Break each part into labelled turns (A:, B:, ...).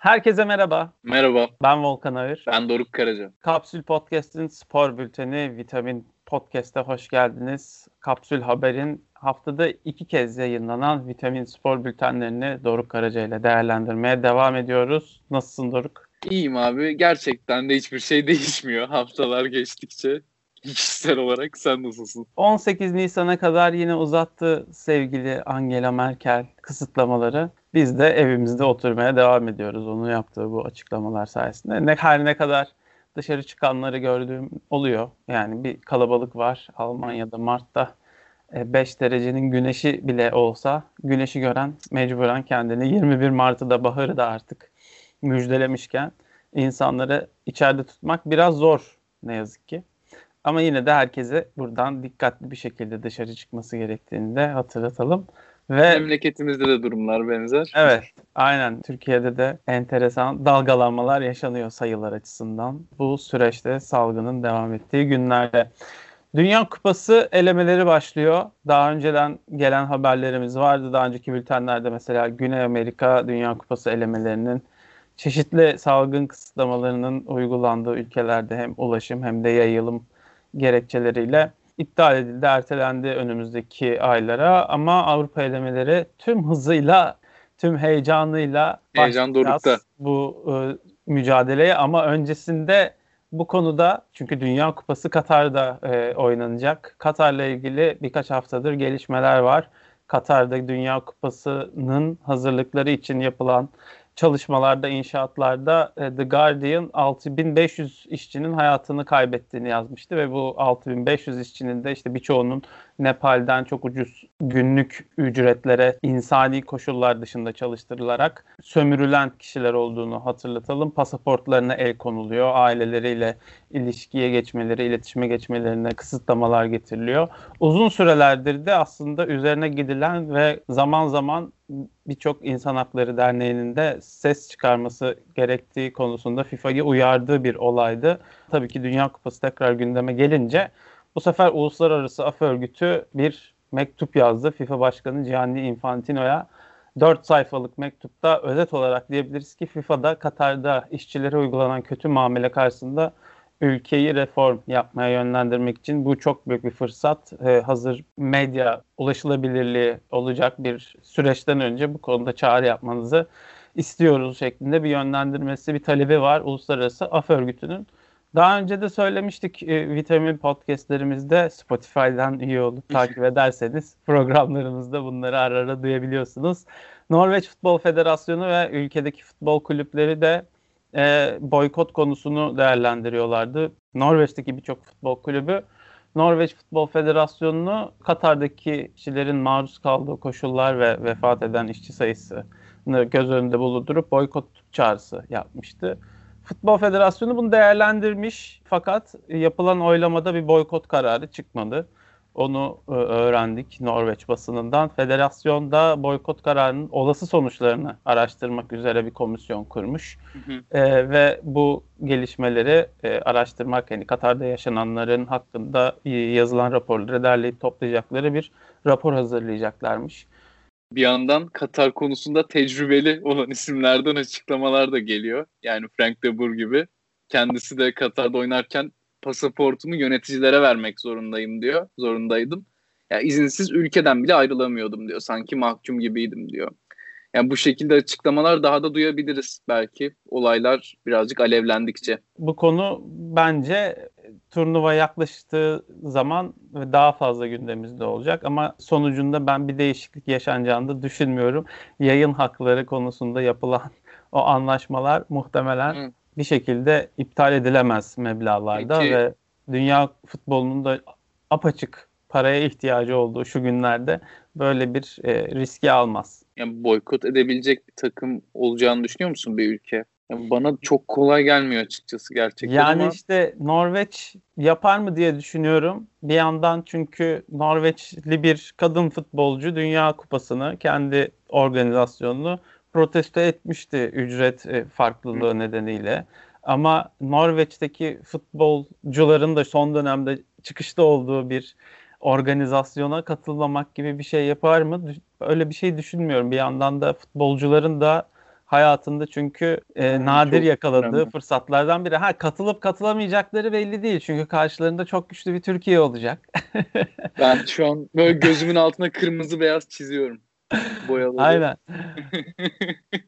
A: Herkese merhaba.
B: Merhaba.
A: Ben Volkan Ağır.
B: Ben Doruk Karaca.
A: Kapsül Podcast'in spor bülteni Vitamin Podcast'a hoş geldiniz. Kapsül Haber'in haftada iki kez yayınlanan Vitamin Spor bültenlerini Doruk Karaca ile değerlendirmeye devam ediyoruz. Nasılsın Doruk?
B: İyiyim abi. Gerçekten de hiçbir şey değişmiyor haftalar geçtikçe. Kişisel olarak sen nasılsın?
A: 18 Nisan'a kadar yine uzattı sevgili Angela Merkel kısıtlamaları. Biz de evimizde oturmaya devam ediyoruz onun yaptığı bu açıklamalar sayesinde. Ne her ne kadar dışarı çıkanları gördüğüm oluyor. Yani bir kalabalık var Almanya'da Mart'ta 5 e, derecenin güneşi bile olsa güneşi gören mecburen kendini 21 Mart'ı da baharı da artık müjdelemişken insanları içeride tutmak biraz zor ne yazık ki. Ama yine de herkese buradan dikkatli bir şekilde dışarı çıkması gerektiğini de hatırlatalım.
B: Ve memleketimizde de durumlar benzer.
A: Evet, aynen. Türkiye'de de enteresan dalgalanmalar yaşanıyor sayılar açısından. Bu süreçte salgının devam ettiği günlerde. Dünya Kupası elemeleri başlıyor. Daha önceden gelen haberlerimiz vardı. Daha önceki bültenlerde mesela Güney Amerika Dünya Kupası elemelerinin çeşitli salgın kısıtlamalarının uygulandığı ülkelerde hem ulaşım hem de yayılım gerekçeleriyle iptal edildi, ertelendi önümüzdeki aylara ama Avrupa elemeleri tüm hızıyla, tüm heyecanıyla
B: Heyecan dorukta.
A: bu e, mücadeleye ama öncesinde bu konuda çünkü Dünya Kupası Katar'da e, oynanacak. Katar'la ilgili birkaç haftadır gelişmeler var. Katar'da Dünya Kupası'nın hazırlıkları için yapılan çalışmalarda, inşaatlarda e, The Guardian 6500 işçinin hayatını kaybettiğini yazmıştı ve bu 6500 işçinin de işte birçoğunun Nepal'den çok ucuz günlük ücretlere insani koşullar dışında çalıştırılarak sömürülen kişiler olduğunu hatırlatalım. Pasaportlarına el konuluyor, aileleriyle ilişkiye geçmeleri, iletişime geçmelerine kısıtlamalar getiriliyor. Uzun sürelerdir de aslında üzerine gidilen ve zaman zaman birçok insan hakları derneğinin de ses çıkarması gerektiği konusunda FIFA'yı uyardığı bir olaydı. Tabii ki Dünya Kupası tekrar gündeme gelince bu sefer Uluslararası Af Örgütü bir mektup yazdı FIFA Başkanı Gianni Infantino'ya. 4 sayfalık mektupta özet olarak diyebiliriz ki FIFA'da Katar'da işçilere uygulanan kötü muamele karşısında ülkeyi reform yapmaya yönlendirmek için bu çok büyük bir fırsat. Ee, hazır medya ulaşılabilirliği olacak bir süreçten önce bu konuda çağrı yapmanızı istiyoruz şeklinde bir yönlendirmesi, bir talebi var Uluslararası Af Örgütü'nün. Daha önce de söylemiştik e, Vitamin podcastlerimizde Spotify'dan üye olup takip ederseniz programlarımızda bunları ara ara duyabiliyorsunuz. Norveç Futbol Federasyonu ve ülkedeki futbol kulüpleri de e, boykot konusunu değerlendiriyorlardı. Norveç'teki birçok futbol kulübü Norveç Futbol Federasyonu'nu Katar'daki kişilerin maruz kaldığı koşullar ve vefat eden işçi sayısını göz önünde bulundurup boykot çağrısı yapmıştı. Futbol Federasyonu bunu değerlendirmiş fakat yapılan oylamada bir boykot kararı çıkmadı. Onu e, öğrendik Norveç basınından. Federasyon da boykot kararının olası sonuçlarını araştırmak üzere bir komisyon kurmuş. Hı hı. E, ve bu gelişmeleri e, araştırmak, yani Katar'da yaşananların hakkında yazılan raporları derleyip toplayacakları bir rapor hazırlayacaklarmış.
B: Bir yandan Katar konusunda tecrübeli olan isimlerden açıklamalar da geliyor. Yani Frank de Boer gibi. Kendisi de Katar'da oynarken pasaportumu yöneticilere vermek zorundayım diyor. Zorundaydım. Ya yani izinsiz ülkeden bile ayrılamıyordum diyor. Sanki mahkum gibiydim diyor. Yani bu şekilde açıklamalar daha da duyabiliriz belki olaylar birazcık alevlendikçe.
A: Bu konu bence turnuva yaklaştığı zaman daha fazla gündemimizde olacak ama sonucunda ben bir değişiklik yaşanacağını da düşünmüyorum. Yayın hakları konusunda yapılan o anlaşmalar muhtemelen Hı bir şekilde iptal edilemez meblalarda Peki. ve dünya futbolunun da apaçık paraya ihtiyacı olduğu şu günlerde böyle bir e, riski almaz.
B: Yani boykot edebilecek bir takım olacağını düşünüyor musun bir ülke? Yani bana çok kolay gelmiyor açıkçası gerçekten
A: Yani
B: ama...
A: işte Norveç yapar mı diye düşünüyorum. Bir yandan çünkü Norveçli bir kadın futbolcu Dünya Kupası'nı kendi organizasyonunu protesto etmişti ücret e, farklılığı Hı. nedeniyle. Ama Norveç'teki futbolcuların da son dönemde çıkışta olduğu bir organizasyona katılmamak gibi bir şey yapar mı? Öyle bir şey düşünmüyorum. Bir yandan da futbolcuların da hayatında çünkü e, hmm, nadir yakaladığı önemli. fırsatlardan biri. Ha katılıp katılamayacakları belli değil çünkü karşılarında çok güçlü bir Türkiye olacak.
B: ben şu an böyle gözümün altına kırmızı beyaz çiziyorum.
A: Boyaları. Aynen.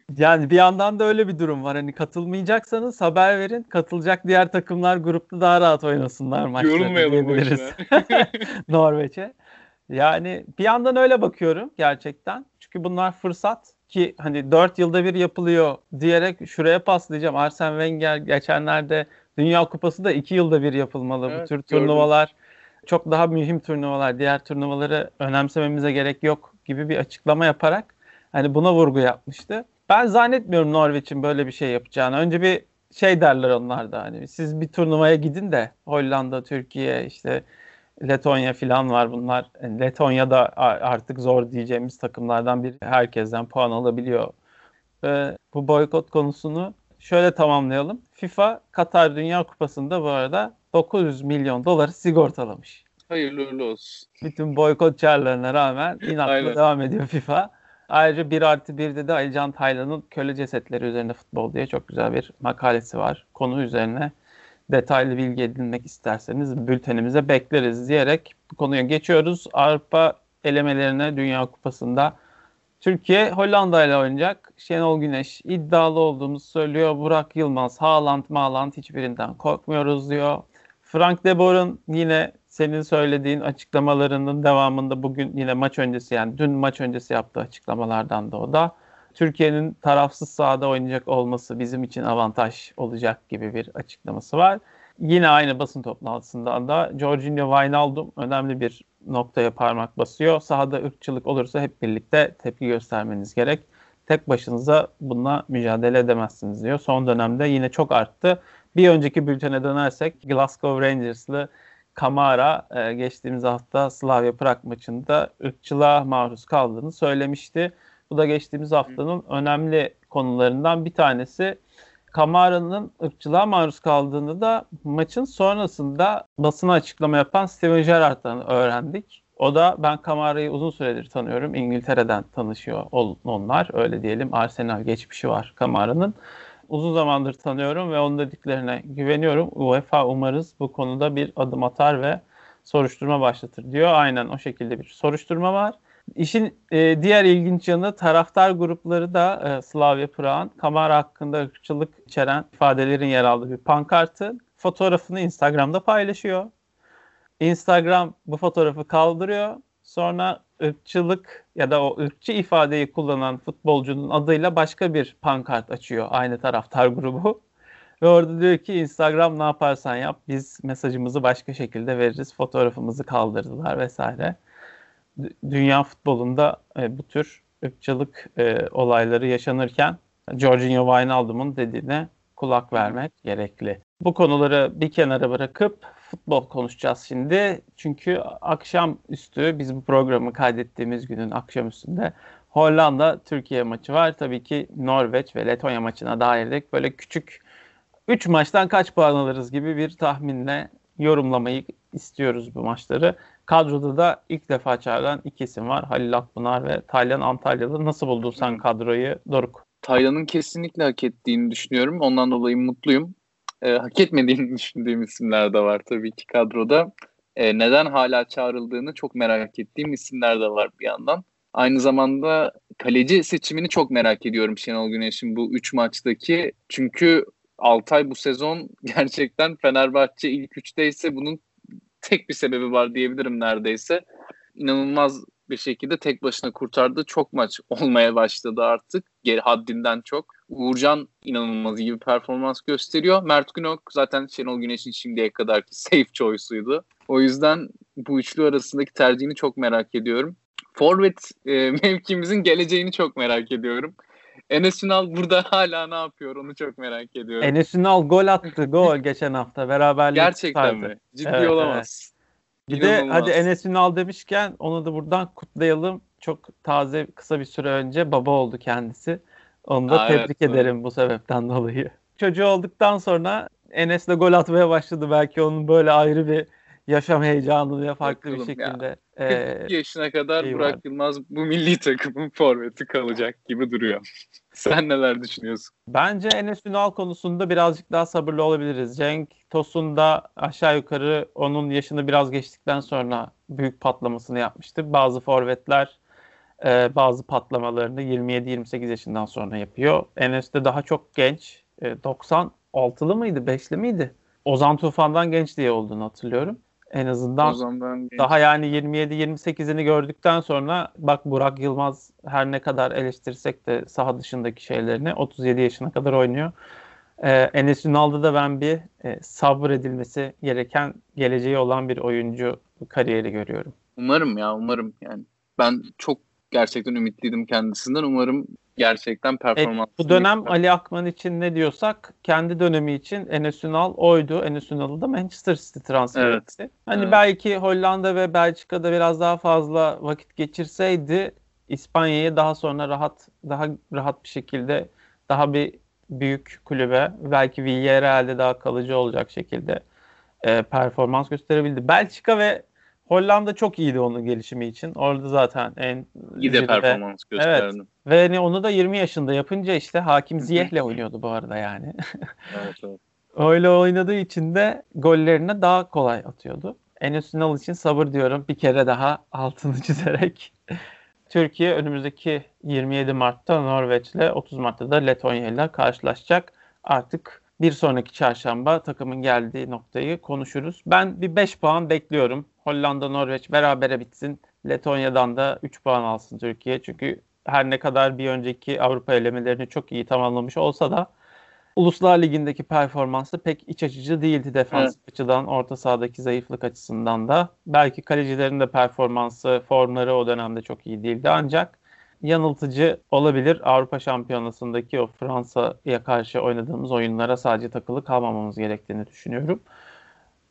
A: yani bir yandan da öyle bir durum var. Hani katılmayacaksanız haber verin. Katılacak diğer takımlar grupta daha rahat oynasınlar maçları
B: Yorulmayalım.
A: Norveç'e. Yani bir yandan öyle bakıyorum gerçekten. Çünkü bunlar fırsat ki hani 4 yılda bir yapılıyor diyerek şuraya paslayacağım. Arsene Wenger geçenlerde Dünya Kupası da 2 yılda bir yapılmalı. Evet, Bu tür turnuvalar gördüm. Çok daha mühim turnuvalar. Diğer turnuvaları önemsememize gerek yok gibi bir açıklama yaparak hani buna vurgu yapmıştı. Ben zannetmiyorum Norveç'in böyle bir şey yapacağını. Önce bir şey derler onlar da hani siz bir turnuvaya gidin de Hollanda, Türkiye işte Letonya falan var bunlar. Yani Letonya da artık zor diyeceğimiz takımlardan biri. Herkesten puan alabiliyor. Ve bu boykot konusunu şöyle tamamlayalım. FIFA Katar Dünya Kupası'nda bu arada 900 milyon doları sigortalamış.
B: Hayırlı uğurlu olsun.
A: Bütün boykot çağrılarına rağmen inatla devam ediyor FIFA. Ayrıca 1 artı 1'de de Ali Can Taylan'ın köle cesetleri üzerinde futbol diye çok güzel bir makalesi var. Konu üzerine detaylı bilgi edinmek isterseniz bültenimize bekleriz diyerek bu konuya geçiyoruz. Avrupa elemelerine Dünya Kupası'nda Türkiye Hollanda ile oynayacak. Şenol Güneş iddialı olduğumuzu söylüyor. Burak Yılmaz, Haaland, Maaland hiçbirinden korkmuyoruz diyor. Frank de Boer'ın yine senin söylediğin açıklamalarının devamında bugün yine maç öncesi yani dün maç öncesi yaptığı açıklamalardan da o da Türkiye'nin tarafsız sahada oynayacak olması bizim için avantaj olacak gibi bir açıklaması var. Yine aynı basın toplantısında da Jorginho Wijnaldum önemli bir noktaya parmak basıyor. Sahada ırkçılık olursa hep birlikte tepki göstermeniz gerek. Tek başınıza bununla mücadele edemezsiniz diyor. Son dönemde yine çok arttı. Bir önceki bültene dönersek Glasgow Rangers'lı Kamara e, geçtiğimiz hafta Slavia Prag maçında ırkçılığa maruz kaldığını söylemişti. Bu da geçtiğimiz haftanın önemli konularından bir tanesi. Kamara'nın ırkçılığa maruz kaldığını da maçın sonrasında basına açıklama yapan Steven Gerrard'dan öğrendik. O da ben Kamara'yı uzun süredir tanıyorum. İngiltere'den tanışıyor onlar. Öyle diyelim Arsenal geçmişi var Kamara'nın. Uzun zamandır tanıyorum ve onun dediklerine güveniyorum. UEFA umarız bu konuda bir adım atar ve soruşturma başlatır diyor. Aynen o şekilde bir soruşturma var. İşin e, diğer ilginç yanı taraftar grupları da e, Slavia Prag'ın Kamara hakkında ırkçılık içeren ifadelerin yer aldığı bir pankartı fotoğrafını Instagram'da paylaşıyor. Instagram bu fotoğrafı kaldırıyor. Sonra ırkçılık ya da o ırkçı ifadeyi kullanan futbolcunun adıyla başka bir pankart açıyor aynı taraftar grubu. Ve orada diyor ki Instagram ne yaparsan yap biz mesajımızı başka şekilde veririz. Fotoğrafımızı kaldırdılar vesaire dünya futbolunda e, bu tür ırkçılık e, olayları yaşanırken Jorginho Wijnaldum'un dediğine kulak vermek gerekli. Bu konuları bir kenara bırakıp futbol konuşacağız şimdi. Çünkü akşam üstü biz bu programı kaydettiğimiz günün akşam üstünde Hollanda Türkiye maçı var. Tabii ki Norveç ve Letonya maçına dairlik böyle küçük 3 maçtan kaç puan alırız gibi bir tahminle yorumlamayı istiyoruz bu maçları. Kadroda da ilk defa çağrılan iki isim var. Halil Akpınar ve Taylan Antalyalı. Nasıl buldun sen kadroyu Doruk?
B: Taylan'ın kesinlikle hak ettiğini düşünüyorum. Ondan dolayı mutluyum. E, hak etmediğini düşündüğüm isimler de var tabii ki kadroda. E, neden hala çağrıldığını çok merak ettiğim isimler de var bir yandan. Aynı zamanda kaleci seçimini çok merak ediyorum Şenol Güneş'in bu 3 maçtaki. Çünkü Altay bu sezon gerçekten Fenerbahçe ilk üçteyse bunun tek bir sebebi var diyebilirim neredeyse. İnanılmaz bir şekilde tek başına kurtardığı çok maç olmaya başladı artık. Geri haddinden çok. Uğurcan inanılmaz iyi bir performans gösteriyor. Mert Günok zaten Şenol Güneş'in şimdiye kadarki safe choice'uydu. O yüzden bu üçlü arasındaki tercihini çok merak ediyorum. Forvet e, mevkimizin geleceğini çok merak ediyorum. Enes Ünal burada hala ne yapıyor onu çok merak ediyorum.
A: Enes Ünal gol attı gol geçen hafta beraberlik
B: Gerçekten tutardı. mi? Ciddi evet, olamaz.
A: Evet. Bir İnanılmaz. de hadi Enes Ünal demişken onu da buradan kutlayalım. Çok taze kısa bir süre önce baba oldu kendisi. Onu da Aa, tebrik evet, ederim evet. bu sebepten dolayı. Çocuğu olduktan sonra Enes de gol atmaya başladı. Belki onun böyle ayrı bir yaşam heyecanı ya farklı Bakalım bir şekilde.
B: Ya. 42 yaşına kadar Burak var. Yılmaz bu milli takımın forveti kalacak gibi duruyor. Sen neler düşünüyorsun?
A: Bence Enes Ünal konusunda birazcık daha sabırlı olabiliriz. Cenk Tosun da aşağı yukarı onun yaşını biraz geçtikten sonra büyük patlamasını yapmıştı. Bazı forvetler e, bazı patlamalarını 27-28 yaşından sonra yapıyor. Enes de daha çok genç. E, 96'lı mıydı? 5'li miydi? Ozan Tufan'dan genç diye olduğunu hatırlıyorum. En azından daha yani 27-28'ini gördükten sonra bak Burak Yılmaz her ne kadar eleştirsek de saha dışındaki şeylerini 37 yaşına kadar oynuyor. Ee, Enes Ünal'da da ben bir e, sabır edilmesi gereken geleceği olan bir oyuncu kariyeri görüyorum.
B: Umarım ya umarım yani. Ben çok gerçekten ümitliydim kendisinden. Umarım gerçekten performans.
A: E, bu dönem yükler. Ali Akman için ne diyorsak kendi dönemi için Enes Ünal oydu. Enes Ünal'ı da Manchester City transfer evet. etti. Hani evet. belki Hollanda ve Belçika'da biraz daha fazla vakit geçirseydi İspanya'yı daha sonra rahat daha rahat bir şekilde daha bir büyük kulübe belki Villarreal'de daha kalıcı olacak şekilde e, performans gösterebildi. Belçika ve Hollanda çok iyiydi onun gelişimi için. Orada zaten en
B: iyi de performans gösterdi. Evet.
A: Ve hani onu da 20 yaşında yapınca işte Hakim Ziyeh'le oynuyordu bu arada yani. evet, evet. Öyle oynadığı için de gollerine daha kolay atıyordu. Enes Ünal için sabır diyorum. Bir kere daha altını çizerek. Türkiye önümüzdeki 27 Mart'ta Norveç'le 30 Mart'ta da Letonya ile karşılaşacak. Artık bir sonraki çarşamba takımın geldiği noktayı konuşuruz. Ben bir 5 puan bekliyorum. Hollanda, Norveç berabere bitsin. Letonya'dan da 3 puan alsın Türkiye. Çünkü her ne kadar bir önceki Avrupa elemelerini çok iyi tamamlamış olsa da Uluslar Ligi'ndeki performansı pek iç açıcı değildi defans evet. açıdan, orta sahadaki zayıflık açısından da. Belki kalecilerin de performansı, formları o dönemde çok iyi değildi ancak yanıltıcı olabilir. Avrupa Şampiyonası'ndaki o Fransa'ya karşı oynadığımız oyunlara sadece takılı kalmamamız gerektiğini düşünüyorum.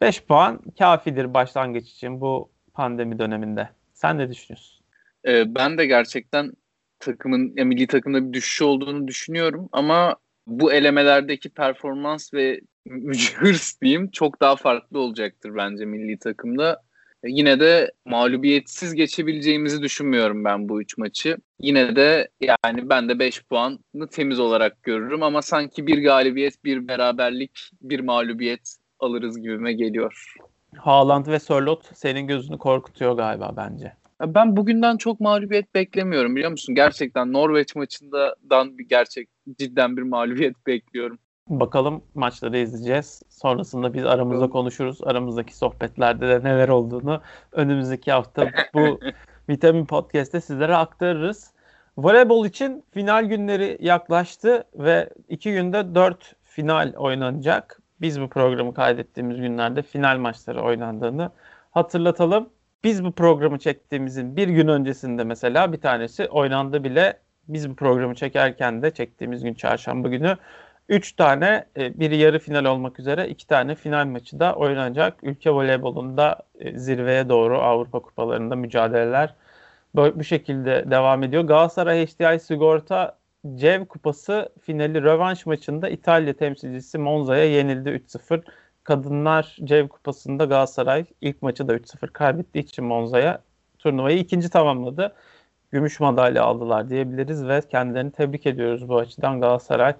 A: 5 puan kafidir başlangıç için bu pandemi döneminde. Sen ne düşünüyorsun?
B: Ee, ben de gerçekten takımın, ya milli takımda bir düşüş olduğunu düşünüyorum ama bu elemelerdeki performans ve hırs diyeyim çok daha farklı olacaktır bence milli takımda. Yine de mağlubiyetsiz geçebileceğimizi düşünmüyorum ben bu üç maçı. Yine de yani ben de 5 puanı temiz olarak görürüm ama sanki bir galibiyet, bir beraberlik, bir mağlubiyet alırız gibime geliyor.
A: Haaland ve Sörlot senin gözünü korkutuyor galiba bence.
B: Ben bugünden çok mağlubiyet beklemiyorum biliyor musun? Gerçekten Norveç maçından bir gerçek cidden bir mağlubiyet bekliyorum.
A: Bakalım maçları izleyeceğiz. Sonrasında biz aramızda konuşuruz. Aramızdaki sohbetlerde de neler olduğunu önümüzdeki hafta bu Vitamin Podcast'te sizlere aktarırız. Voleybol için final günleri yaklaştı ve iki günde dört final oynanacak. Biz bu programı kaydettiğimiz günlerde final maçları oynandığını hatırlatalım. Biz bu programı çektiğimizin bir gün öncesinde mesela bir tanesi oynandı bile. Biz bu programı çekerken de çektiğimiz gün çarşamba günü 3 tane e, biri yarı final olmak üzere 2 tane final maçı da oynanacak. Ülke voleybolunda e, zirveye doğru Avrupa kupalarında mücadeleler bu şekilde devam ediyor. Galatasaray HDI Sigorta Cev Kupası finali rövanş maçında İtalya temsilcisi Monza'ya yenildi 3-0. Kadınlar Cev Kupası'nda Galatasaray ilk maçı da 3-0 kaybettiği için Monza'ya turnuvayı ikinci tamamladı. Gümüş madalya aldılar diyebiliriz ve kendilerini tebrik ediyoruz bu açıdan Galatasaray.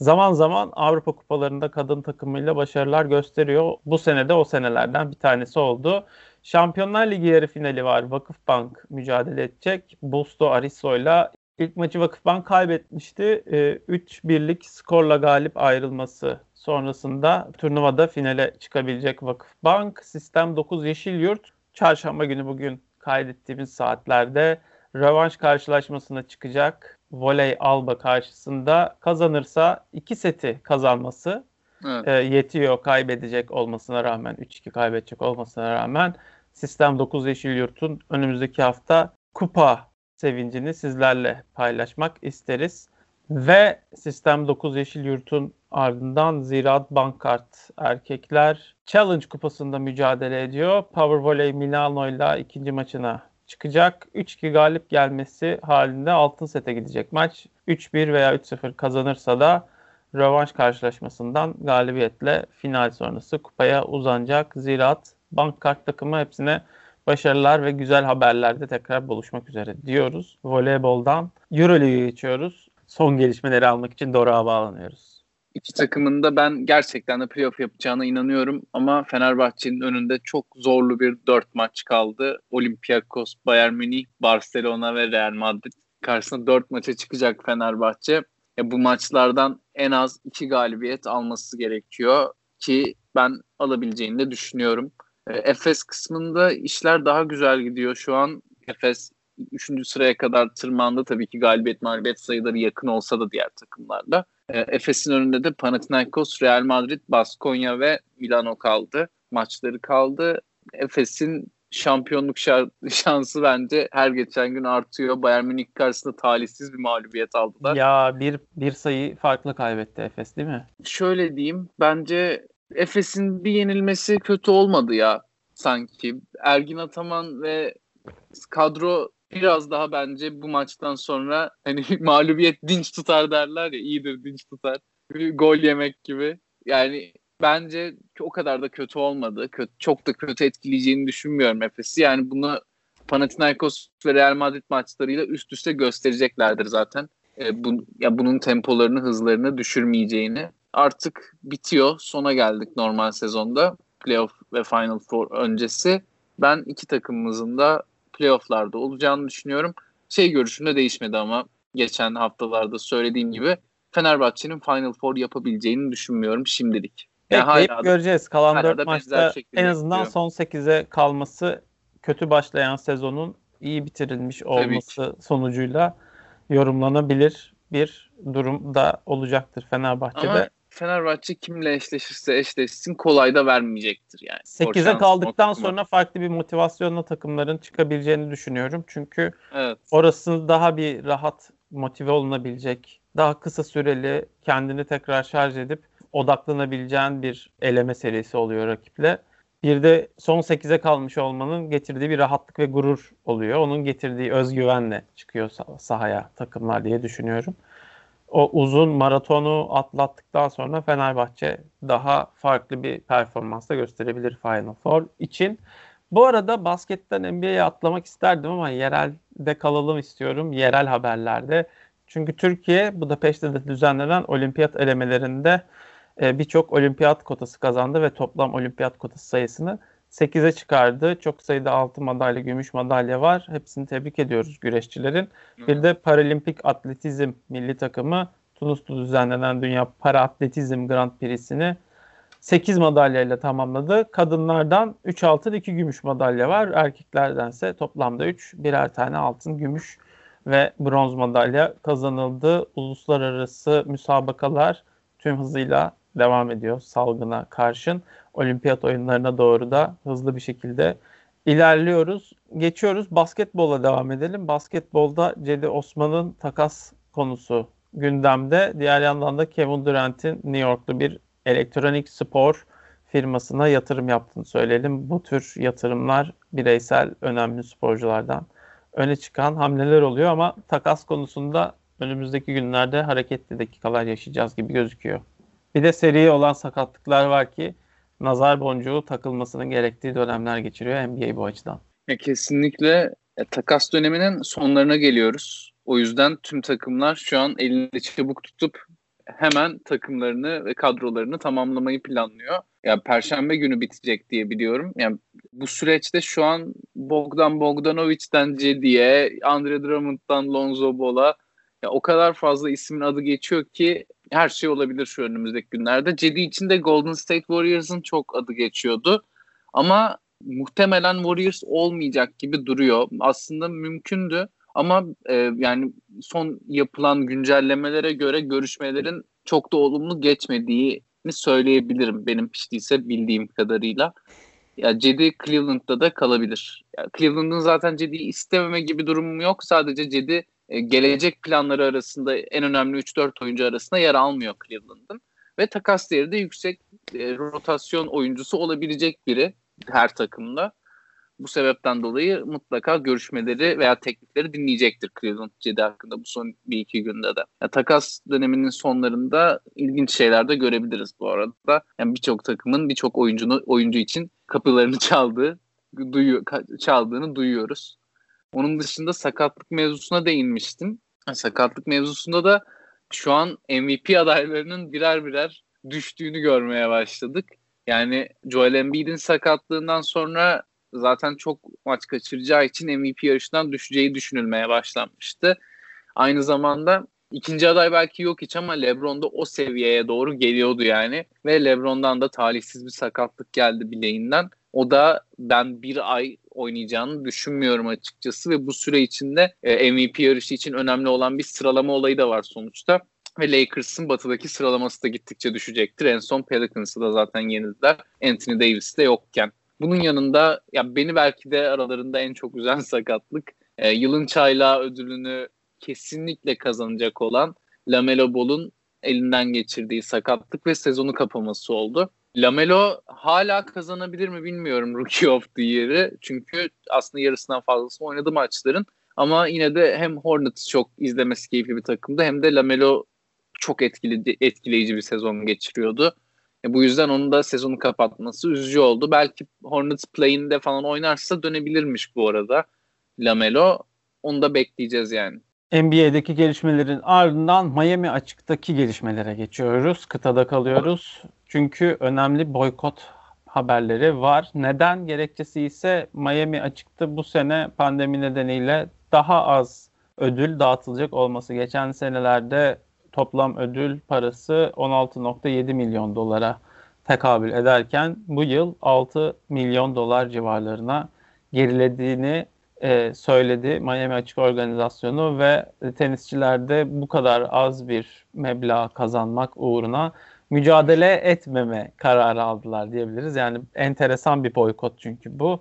A: Zaman zaman Avrupa kupalarında kadın takımıyla başarılar gösteriyor. Bu sene de o senelerden bir tanesi oldu. Şampiyonlar Ligi yarı finali var. Vakıfbank mücadele edecek. Busto Ariso ile ilk maçı Vakıfbank kaybetmişti. 3-1'lik skorla galip ayrılması sonrasında turnuvada finale çıkabilecek Vakıfbank. Sistem 9 Yeşil Yurt. Çarşamba günü bugün kaydettiğimiz saatlerde rövanş karşılaşmasına çıkacak. Voley Alba karşısında kazanırsa iki seti kazanması evet. e, yetiyor kaybedecek olmasına rağmen 3-2 kaybedecek olmasına rağmen Sistem 9 Yeşil Yurt'un önümüzdeki hafta kupa sevincini sizlerle paylaşmak isteriz. Ve Sistem 9 Yeşil Yurt'un ardından Ziraat Bankart erkekler Challenge kupasında mücadele ediyor. Power Volley Milano ile ikinci maçına çıkacak. 3-2 galip gelmesi halinde altın sete gidecek maç. 3-1 veya 3-0 kazanırsa da rövanş karşılaşmasından galibiyetle final sonrası kupaya uzanacak. Ziraat Bankkart takımı hepsine başarılar ve güzel haberlerde tekrar buluşmak üzere diyoruz. Voleyboldan Euroleague'e geçiyoruz. son gelişmeleri almak için Doruk'a bağlanıyoruz.
B: İki takımın da ben gerçekten de playoff yapacağına inanıyorum ama Fenerbahçe'nin önünde çok zorlu bir dört maç kaldı. Olympiakos, Bayern Münih, Barcelona ve Real Madrid karşısında dört maça çıkacak Fenerbahçe. Ya bu maçlardan en az iki galibiyet alması gerekiyor ki ben alabileceğini de düşünüyorum. E, Efes kısmında işler daha güzel gidiyor şu an. Efes 3. sıraya kadar tırmandı. Tabii ki galibiyet mağlubiyet sayıları yakın olsa da diğer takımlarla. E, Efes'in önünde de Panathinaikos, Real Madrid, Baskonya ve Milano kaldı. Maçları kaldı. Efes'in şampiyonluk şansı bence her geçen gün artıyor. Bayern Münih karşısında talihsiz bir mağlubiyet aldılar.
A: Ya bir, bir sayı farklı kaybetti Efes değil mi?
B: Şöyle diyeyim. Bence Efes'in bir yenilmesi kötü olmadı ya sanki. Ergin Ataman ve kadro biraz daha bence bu maçtan sonra hani mağlubiyet dinç tutar derler ya iyidir dinç tutar. Bir gol yemek gibi. Yani bence o kadar da kötü olmadı. Kötü, çok da kötü etkileyeceğini düşünmüyorum Efes'i. Yani bunu Panathinaikos ve Real Madrid maçlarıyla üst üste göstereceklerdir zaten. E, bu, ya bunun tempolarını, hızlarını düşürmeyeceğini. Artık bitiyor. Sona geldik normal sezonda. Playoff ve Final Four öncesi. Ben iki takımımızın da playofflarda olacağını düşünüyorum. Şey görüşümde değişmedi ama geçen haftalarda söylediğim gibi Fenerbahçe'nin Final Four yapabileceğini düşünmüyorum şimdilik.
A: Yani Bekleyip hala göreceğiz. Kalan 4 maçta en azından yapıyor. son 8'e kalması kötü başlayan sezonun iyi bitirilmiş olması sonucuyla yorumlanabilir bir durum da olacaktır Fenerbahçe'de. Ama
B: Fenerbahçe kimle eşleşirse eşleşsin kolay da vermeyecektir yani.
A: 8'e kaldıktan sonra farklı bir motivasyonla takımların çıkabileceğini düşünüyorum. Çünkü evet. orası daha bir rahat motive olunabilecek, daha kısa süreli kendini tekrar şarj edip odaklanabileceğin bir eleme serisi oluyor rakiple. Bir de son 8'e kalmış olmanın getirdiği bir rahatlık ve gurur oluyor. Onun getirdiği özgüvenle çıkıyor sahaya takımlar diye düşünüyorum o uzun maratonu atlattıktan sonra Fenerbahçe daha farklı bir performansla gösterebilir Final Four için. Bu arada basketten NBA'ye atlamak isterdim ama yerelde kalalım istiyorum. Yerel haberlerde. Çünkü Türkiye Budapeşte de düzenlenen olimpiyat elemelerinde e, birçok olimpiyat kotası kazandı ve toplam olimpiyat kotası sayısını 8'e çıkardı. Çok sayıda altın madalya, gümüş madalya var. Hepsini tebrik ediyoruz güreşçilerin. Bir de Paralimpik Atletizm milli takımı Tunus'ta düzenlenen Dünya Para Atletizm Grand Prix'sini 8 madalyayla tamamladı. Kadınlardan 3 altın 2 gümüş madalya var. Erkeklerdense toplamda 3 birer tane altın, gümüş ve bronz madalya kazanıldı. Uluslararası müsabakalar tüm hızıyla devam ediyor salgına karşın olimpiyat oyunlarına doğru da hızlı bir şekilde ilerliyoruz. Geçiyoruz basketbola devam edelim. Basketbolda Cedi Osman'ın takas konusu gündemde. Diğer yandan da Kevin Durant'in New York'lu bir elektronik spor firmasına yatırım yaptığını söyleyelim. Bu tür yatırımlar bireysel önemli sporculardan öne çıkan hamleler oluyor ama takas konusunda önümüzdeki günlerde hareketli dakikalar yaşayacağız gibi gözüküyor. Bir de seri olan sakatlıklar var ki nazar boncuğu takılmasının gerektiği dönemler geçiriyor NBA bu açıdan.
B: Ya kesinlikle e, takas döneminin sonlarına geliyoruz. O yüzden tüm takımlar şu an elini çabuk tutup hemen takımlarını ve kadrolarını tamamlamayı planlıyor. Ya Perşembe günü bitecek diye biliyorum. Yani bu süreçte şu an Bogdan Bogdanovic'den Cedi'ye, Andre Drummond'dan Lonzo Ball'a ya o kadar fazla ismin adı geçiyor ki her şey olabilir şu önümüzdeki günlerde. Cedi için de Golden State Warriors'ın çok adı geçiyordu. Ama muhtemelen Warriors olmayacak gibi duruyor. Aslında mümkündü ama e, yani son yapılan güncellemelere göre görüşmelerin çok da olumlu geçmediğini söyleyebilirim benim piştiyse bildiğim kadarıyla. Ya Cedi Cleveland'da da kalabilir. Ya Cleveland'ın zaten Cedi'yi istememe gibi durumu yok. Sadece Cedi e, gelecek planları arasında en önemli 3-4 oyuncu arasında yer almıyor Cleveland'ın. Ve takas değeri de yüksek e, rotasyon oyuncusu olabilecek biri her takımda. Bu sebepten dolayı mutlaka görüşmeleri veya teklifleri dinleyecektir Cleveland Cedi hakkında bu son bir iki günde de. Yani takas döneminin sonlarında ilginç şeyler de görebiliriz bu arada. Yani birçok takımın birçok oyuncunu oyuncu için kapılarını çaldığı, duyuyor, çaldığını duyuyoruz. Onun dışında sakatlık mevzusuna değinmiştim. Sakatlık mevzusunda da şu an MVP adaylarının birer birer düştüğünü görmeye başladık. Yani Joel Embiid'in sakatlığından sonra zaten çok maç kaçıracağı için MVP yarışından düşeceği düşünülmeye başlanmıştı. Aynı zamanda ikinci aday belki yok hiç ama LeBron da o seviyeye doğru geliyordu yani. Ve LeBron'dan da talihsiz bir sakatlık geldi bileğinden. O da ben bir ay oynayacağını düşünmüyorum açıkçası ve bu süre içinde e, MVP yarışı için önemli olan bir sıralama olayı da var sonuçta. Ve Lakers'ın batıdaki sıralaması da gittikçe düşecektir. En son Pelicans'ı da zaten yenildiler. Anthony Davis de yokken. Bunun yanında ya beni belki de aralarında en çok üzen sakatlık e, yılın çaylağı ödülünü kesinlikle kazanacak olan Lamelo Ball'un elinden geçirdiği sakatlık ve sezonu kapaması oldu. Lamelo hala kazanabilir mi bilmiyorum Rookie of the Year'ı. Çünkü aslında yarısından fazlası oynadı maçların. Ama yine de hem Hornets çok izlemesi keyifli bir takımdı hem de Lamelo çok etkili, etkileyici bir sezon geçiriyordu. E, bu yüzden onun da sezonu kapatması üzücü oldu. Belki Hornets play'inde falan oynarsa dönebilirmiş bu arada Lamelo. Onu da bekleyeceğiz yani.
A: NBA'deki gelişmelerin ardından Miami açıktaki gelişmelere geçiyoruz. Kıtada kalıyoruz. Çünkü önemli boykot haberleri var. Neden? Gerekçesi ise Miami açıkta bu sene pandemi nedeniyle daha az ödül dağıtılacak olması. Geçen senelerde toplam ödül parası 16.7 milyon dolara tekabül ederken bu yıl 6 milyon dolar civarlarına gerilediğini e, söyledi Miami Açık Organizasyonu ve tenisçilerde bu kadar az bir meblağ kazanmak uğruna mücadele etmeme kararı aldılar diyebiliriz. Yani enteresan bir boykot çünkü bu.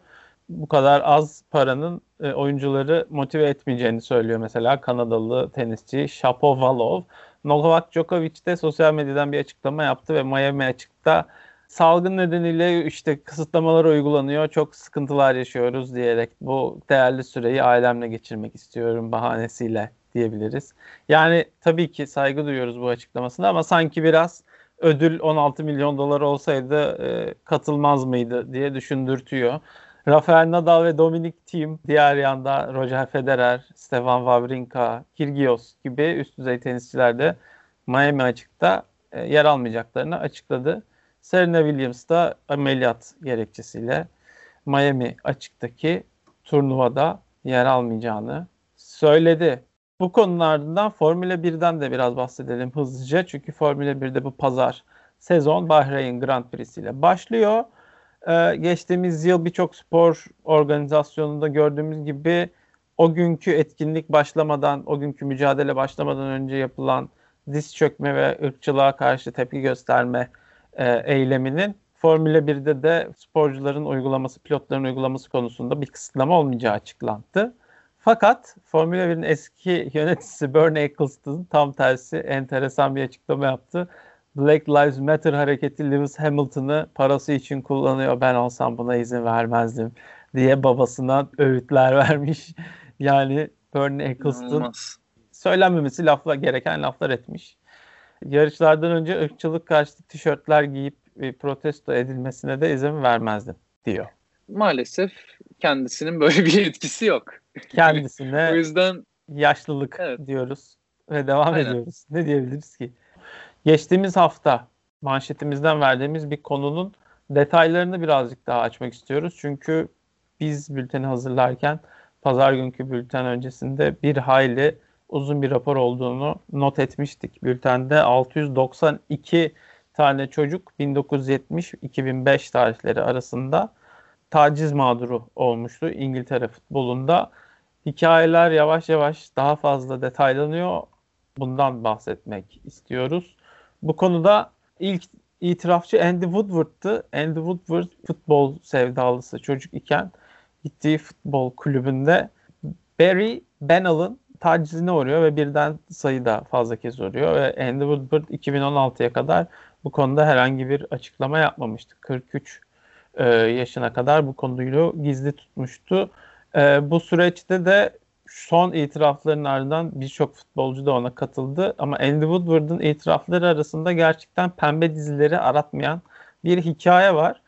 A: Bu kadar az paranın e, oyuncuları motive etmeyeceğini söylüyor mesela Kanadalı tenisçi Shapovalov. Novak Djokovic de sosyal medyadan bir açıklama yaptı ve Miami açıkta salgın nedeniyle işte kısıtlamalar uygulanıyor, çok sıkıntılar yaşıyoruz diyerek bu değerli süreyi ailemle geçirmek istiyorum bahanesiyle diyebiliriz. Yani tabii ki saygı duyuyoruz bu açıklamasına ama sanki biraz ödül 16 milyon dolar olsaydı e, katılmaz mıydı diye düşündürtüyor. Rafael Nadal ve Dominic Thiem, diğer yanda Roger Federer, Stefan Wawrinka, Kyrgios gibi üst düzey tenisçiler de Miami açıkta e, yer almayacaklarını açıkladı. Serena Williams da ameliyat gerekçesiyle Miami açıktaki turnuvada yer almayacağını söyledi. Bu konunun ardından Formula 1'den de biraz bahsedelim hızlıca. Çünkü Formula 1'de bu pazar sezon Bahreyn Grand Prix ile başlıyor. Ee, geçtiğimiz yıl birçok spor organizasyonunda gördüğümüz gibi o günkü etkinlik başlamadan, o günkü mücadele başlamadan önce yapılan diz çökme ve ırkçılığa karşı tepki gösterme e, eyleminin Formula 1'de de sporcuların uygulaması, pilotların uygulaması konusunda bir kısıtlama olmayacağı açıklandı. Fakat Formula 1'in eski yöneticisi Bernie Eccleston tam tersi enteresan bir açıklama yaptı. Black Lives Matter hareketi Lewis Hamilton'ı parası için kullanıyor. Ben olsam buna izin vermezdim diye babasına öğütler vermiş. Yani Bernie Eccleston İnanılmaz. söylenmemesi lafla gereken laflar etmiş. Yarışlardan önce ırkçılık karşıtı tişörtler giyip e, protesto edilmesine de izin vermezdim diyor.
B: Maalesef kendisinin böyle bir etkisi yok.
A: Kendisine o yüzden yaşlılık evet. diyoruz ve devam Aynen. ediyoruz. Ne diyebiliriz ki? Geçtiğimiz hafta manşetimizden verdiğimiz bir konunun detaylarını birazcık daha açmak istiyoruz. Çünkü biz bülteni hazırlarken pazar günkü bülten öncesinde bir hayli uzun bir rapor olduğunu not etmiştik. Bültende 692 tane çocuk 1970-2005 tarihleri arasında taciz mağduru olmuştu İngiltere futbolunda. Hikayeler yavaş yavaş daha fazla detaylanıyor. Bundan bahsetmek istiyoruz. Bu konuda ilk itirafçı Andy Woodward'tı. Andy Woodward futbol sevdalısı çocuk iken gittiği futbol kulübünde Barry Bennell'ın tacizine uğruyor ve birden sayı da fazla kez uğruyor ve Andy Woodward 2016'ya kadar bu konuda herhangi bir açıklama yapmamıştı. 43 e, yaşına kadar bu konuyu gizli tutmuştu. E, bu süreçte de son itirafların ardından birçok futbolcu da ona katıldı. Ama Andy Woodward'ın itirafları arasında gerçekten pembe dizileri aratmayan bir hikaye var.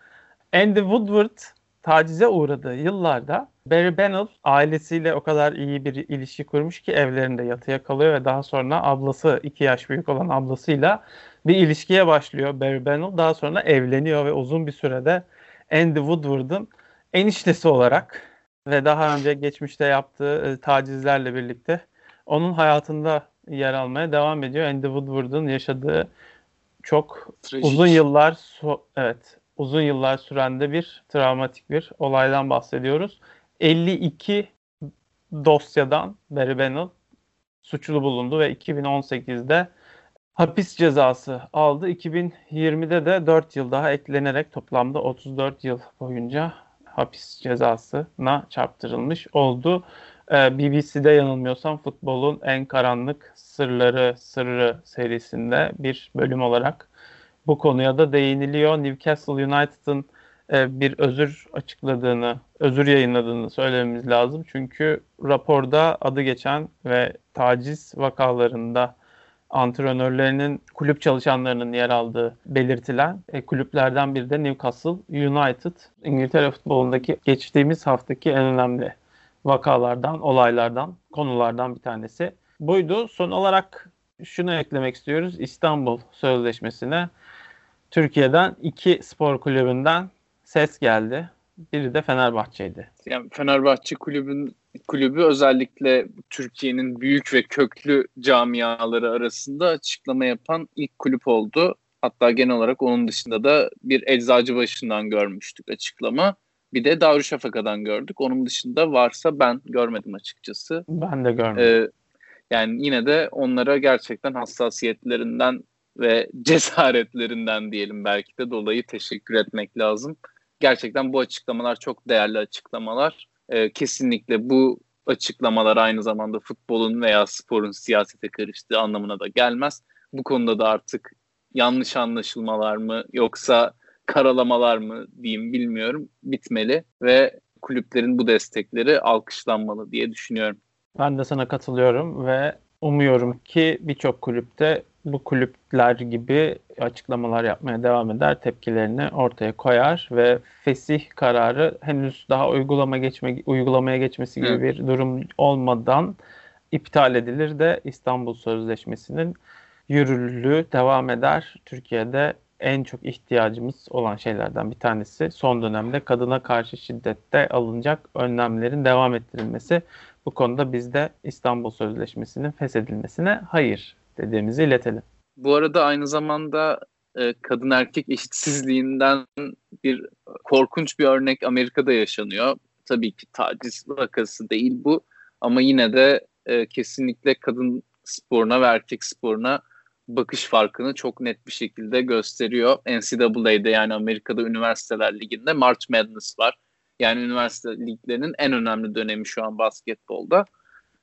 A: Andy Woodward tacize uğradığı yıllarda Barry Bennell ailesiyle o kadar iyi bir ilişki kurmuş ki evlerinde yatıya kalıyor ve daha sonra ablası, iki yaş büyük olan ablasıyla bir ilişkiye başlıyor Barry Bennell. Daha sonra evleniyor ve uzun bir sürede Andy Woodward'ın eniştesi olarak ve daha önce geçmişte yaptığı e, tacizlerle birlikte onun hayatında yer almaya devam ediyor. Andy Woodward'ın yaşadığı çok Trajik. uzun yıllar so- evet uzun yıllar süren de bir travmatik bir olaydan bahsediyoruz. 52 dosyadan Barry Bennell suçlu bulundu ve 2018'de hapis cezası aldı. 2020'de de 4 yıl daha eklenerek toplamda 34 yıl boyunca hapis cezasına çarptırılmış oldu. Ee, BBC'de yanılmıyorsam futbolun en karanlık sırları sırrı serisinde bir bölüm olarak bu konuya da değiniliyor. Newcastle United'ın e, bir özür açıkladığını, özür yayınladığını söylememiz lazım. Çünkü raporda adı geçen ve taciz vakalarında antrenörlerinin kulüp çalışanlarının yer aldığı belirtilen e, kulüplerden biri de Newcastle United. İngiltere futbolundaki geçtiğimiz haftaki en önemli vakalardan, olaylardan, konulardan bir tanesi buydu. Son olarak şunu eklemek istiyoruz. İstanbul Sözleşmesi'ne Türkiye'den iki spor kulübünden ses geldi. Biri de Fenerbahçe'ydi.
B: Yani Fenerbahçe kulübün kulübü özellikle Türkiye'nin büyük ve köklü camiaları arasında açıklama yapan ilk kulüp oldu. Hatta genel olarak onun dışında da bir eczacı başından görmüştük açıklama. Bir de Darüşşafaka'dan gördük. Onun dışında varsa ben görmedim açıkçası.
A: Ben de görmedim. Ee,
B: yani yine de onlara gerçekten hassasiyetlerinden ve cesaretlerinden diyelim belki de dolayı teşekkür etmek lazım. Gerçekten bu açıklamalar çok değerli açıklamalar. Ee, kesinlikle bu açıklamalar aynı zamanda futbolun veya sporun siyasete karıştığı anlamına da gelmez. Bu konuda da artık yanlış anlaşılmalar mı yoksa karalamalar mı diyeyim bilmiyorum bitmeli ve kulüplerin bu destekleri alkışlanmalı diye düşünüyorum.
A: Ben de sana katılıyorum ve umuyorum ki birçok kulüpte bu kulüpler gibi açıklamalar yapmaya devam eder, tepkilerini ortaya koyar ve fesih kararı henüz daha uygulama geçme uygulamaya geçmesi gibi bir durum olmadan iptal edilir de İstanbul Sözleşmesi'nin yürürlülüğü devam eder. Türkiye'de en çok ihtiyacımız olan şeylerden bir tanesi son dönemde kadına karşı şiddette alınacak önlemlerin devam ettirilmesi. Bu konuda biz de İstanbul Sözleşmesi'nin feshedilmesine hayır dediğimizi iletelim.
B: Bu arada aynı zamanda e, kadın erkek eşitsizliğinden bir korkunç bir örnek Amerika'da yaşanıyor. Tabii ki taciz vakası değil bu ama yine de e, kesinlikle kadın sporuna ve erkek sporuna bakış farkını çok net bir şekilde gösteriyor. NCAA'de yani Amerika'da Üniversiteler Ligi'nde March Madness var. Yani üniversite liglerinin en önemli dönemi şu an basketbolda.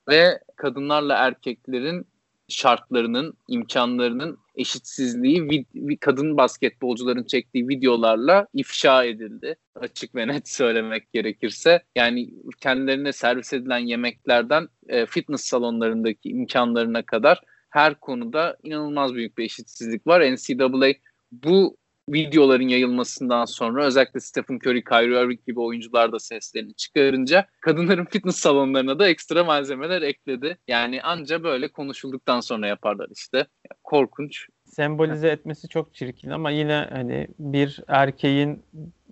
B: Ve kadınlarla erkeklerin şartlarının, imkanlarının eşitsizliği vid- kadın basketbolcuların çektiği videolarla ifşa edildi. Açık ve net söylemek gerekirse. Yani kendilerine servis edilen yemeklerden e, fitness salonlarındaki imkanlarına kadar her konuda inanılmaz büyük bir eşitsizlik var. NCAA bu videoların yayılmasından sonra özellikle Stephen Curry, Kyrie Irving gibi oyuncular da seslerini çıkarınca kadınların fitness salonlarına da ekstra malzemeler ekledi. Yani anca böyle konuşulduktan sonra yaparlar işte. Korkunç.
A: Sembolize etmesi çok çirkin ama yine hani bir erkeğin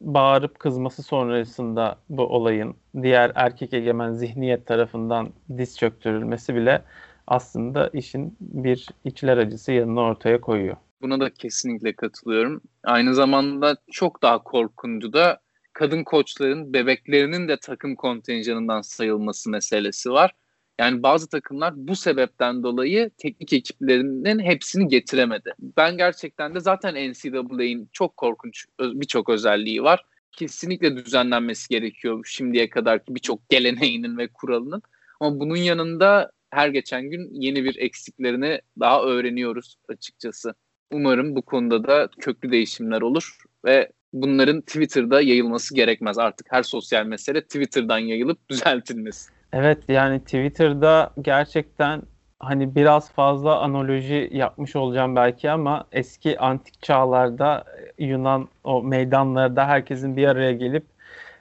A: bağırıp kızması sonrasında bu olayın diğer erkek egemen zihniyet tarafından diz çöktürülmesi bile aslında işin bir içler acısı yanını ortaya koyuyor.
B: Buna da kesinlikle katılıyorum. Aynı zamanda çok daha korkuncu da kadın koçların bebeklerinin de takım kontenjanından sayılması meselesi var. Yani bazı takımlar bu sebepten dolayı teknik ekiplerinin hepsini getiremedi. Ben gerçekten de zaten NCAA'nin çok korkunç birçok özelliği var. Kesinlikle düzenlenmesi gerekiyor şimdiye kadarki birçok geleneğinin ve kuralının. Ama bunun yanında her geçen gün yeni bir eksiklerini daha öğreniyoruz açıkçası. Umarım bu konuda da köklü değişimler olur ve bunların Twitter'da yayılması gerekmez. Artık her sosyal mesele Twitter'dan yayılıp düzeltilmesi.
A: Evet yani Twitter'da gerçekten hani biraz fazla analoji yapmış olacağım belki ama eski antik çağlarda Yunan o meydanlarda herkesin bir araya gelip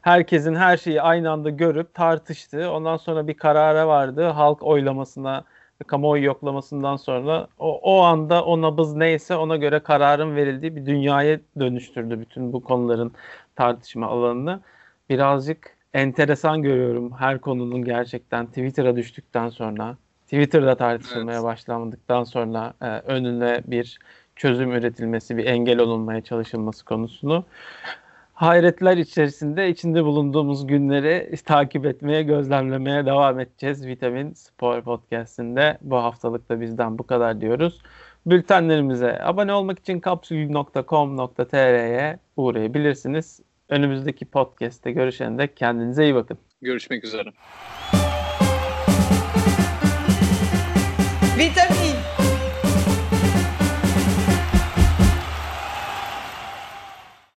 A: herkesin her şeyi aynı anda görüp tartıştığı, ondan sonra bir karara vardı. Halk oylamasına, kamuoyu yoklamasından sonra o, o anda o nabız neyse ona göre kararın verildiği bir dünyaya dönüştürdü bütün bu konuların tartışma alanını. Birazcık enteresan görüyorum her konunun gerçekten Twitter'a düştükten sonra, Twitter'da tartışılmaya evet. başlandıktan sonra e, önüne bir çözüm üretilmesi, bir engel olunmaya çalışılması konusunu hayretler içerisinde içinde bulunduğumuz günleri takip etmeye, gözlemlemeye devam edeceğiz. Vitamin Spor Podcast'inde bu haftalık da bizden bu kadar diyoruz. Bültenlerimize abone olmak için kapsül.com.tr'ye uğrayabilirsiniz. Önümüzdeki podcast'te görüşene dek kendinize iyi bakın.
B: Görüşmek üzere.
C: Vitamin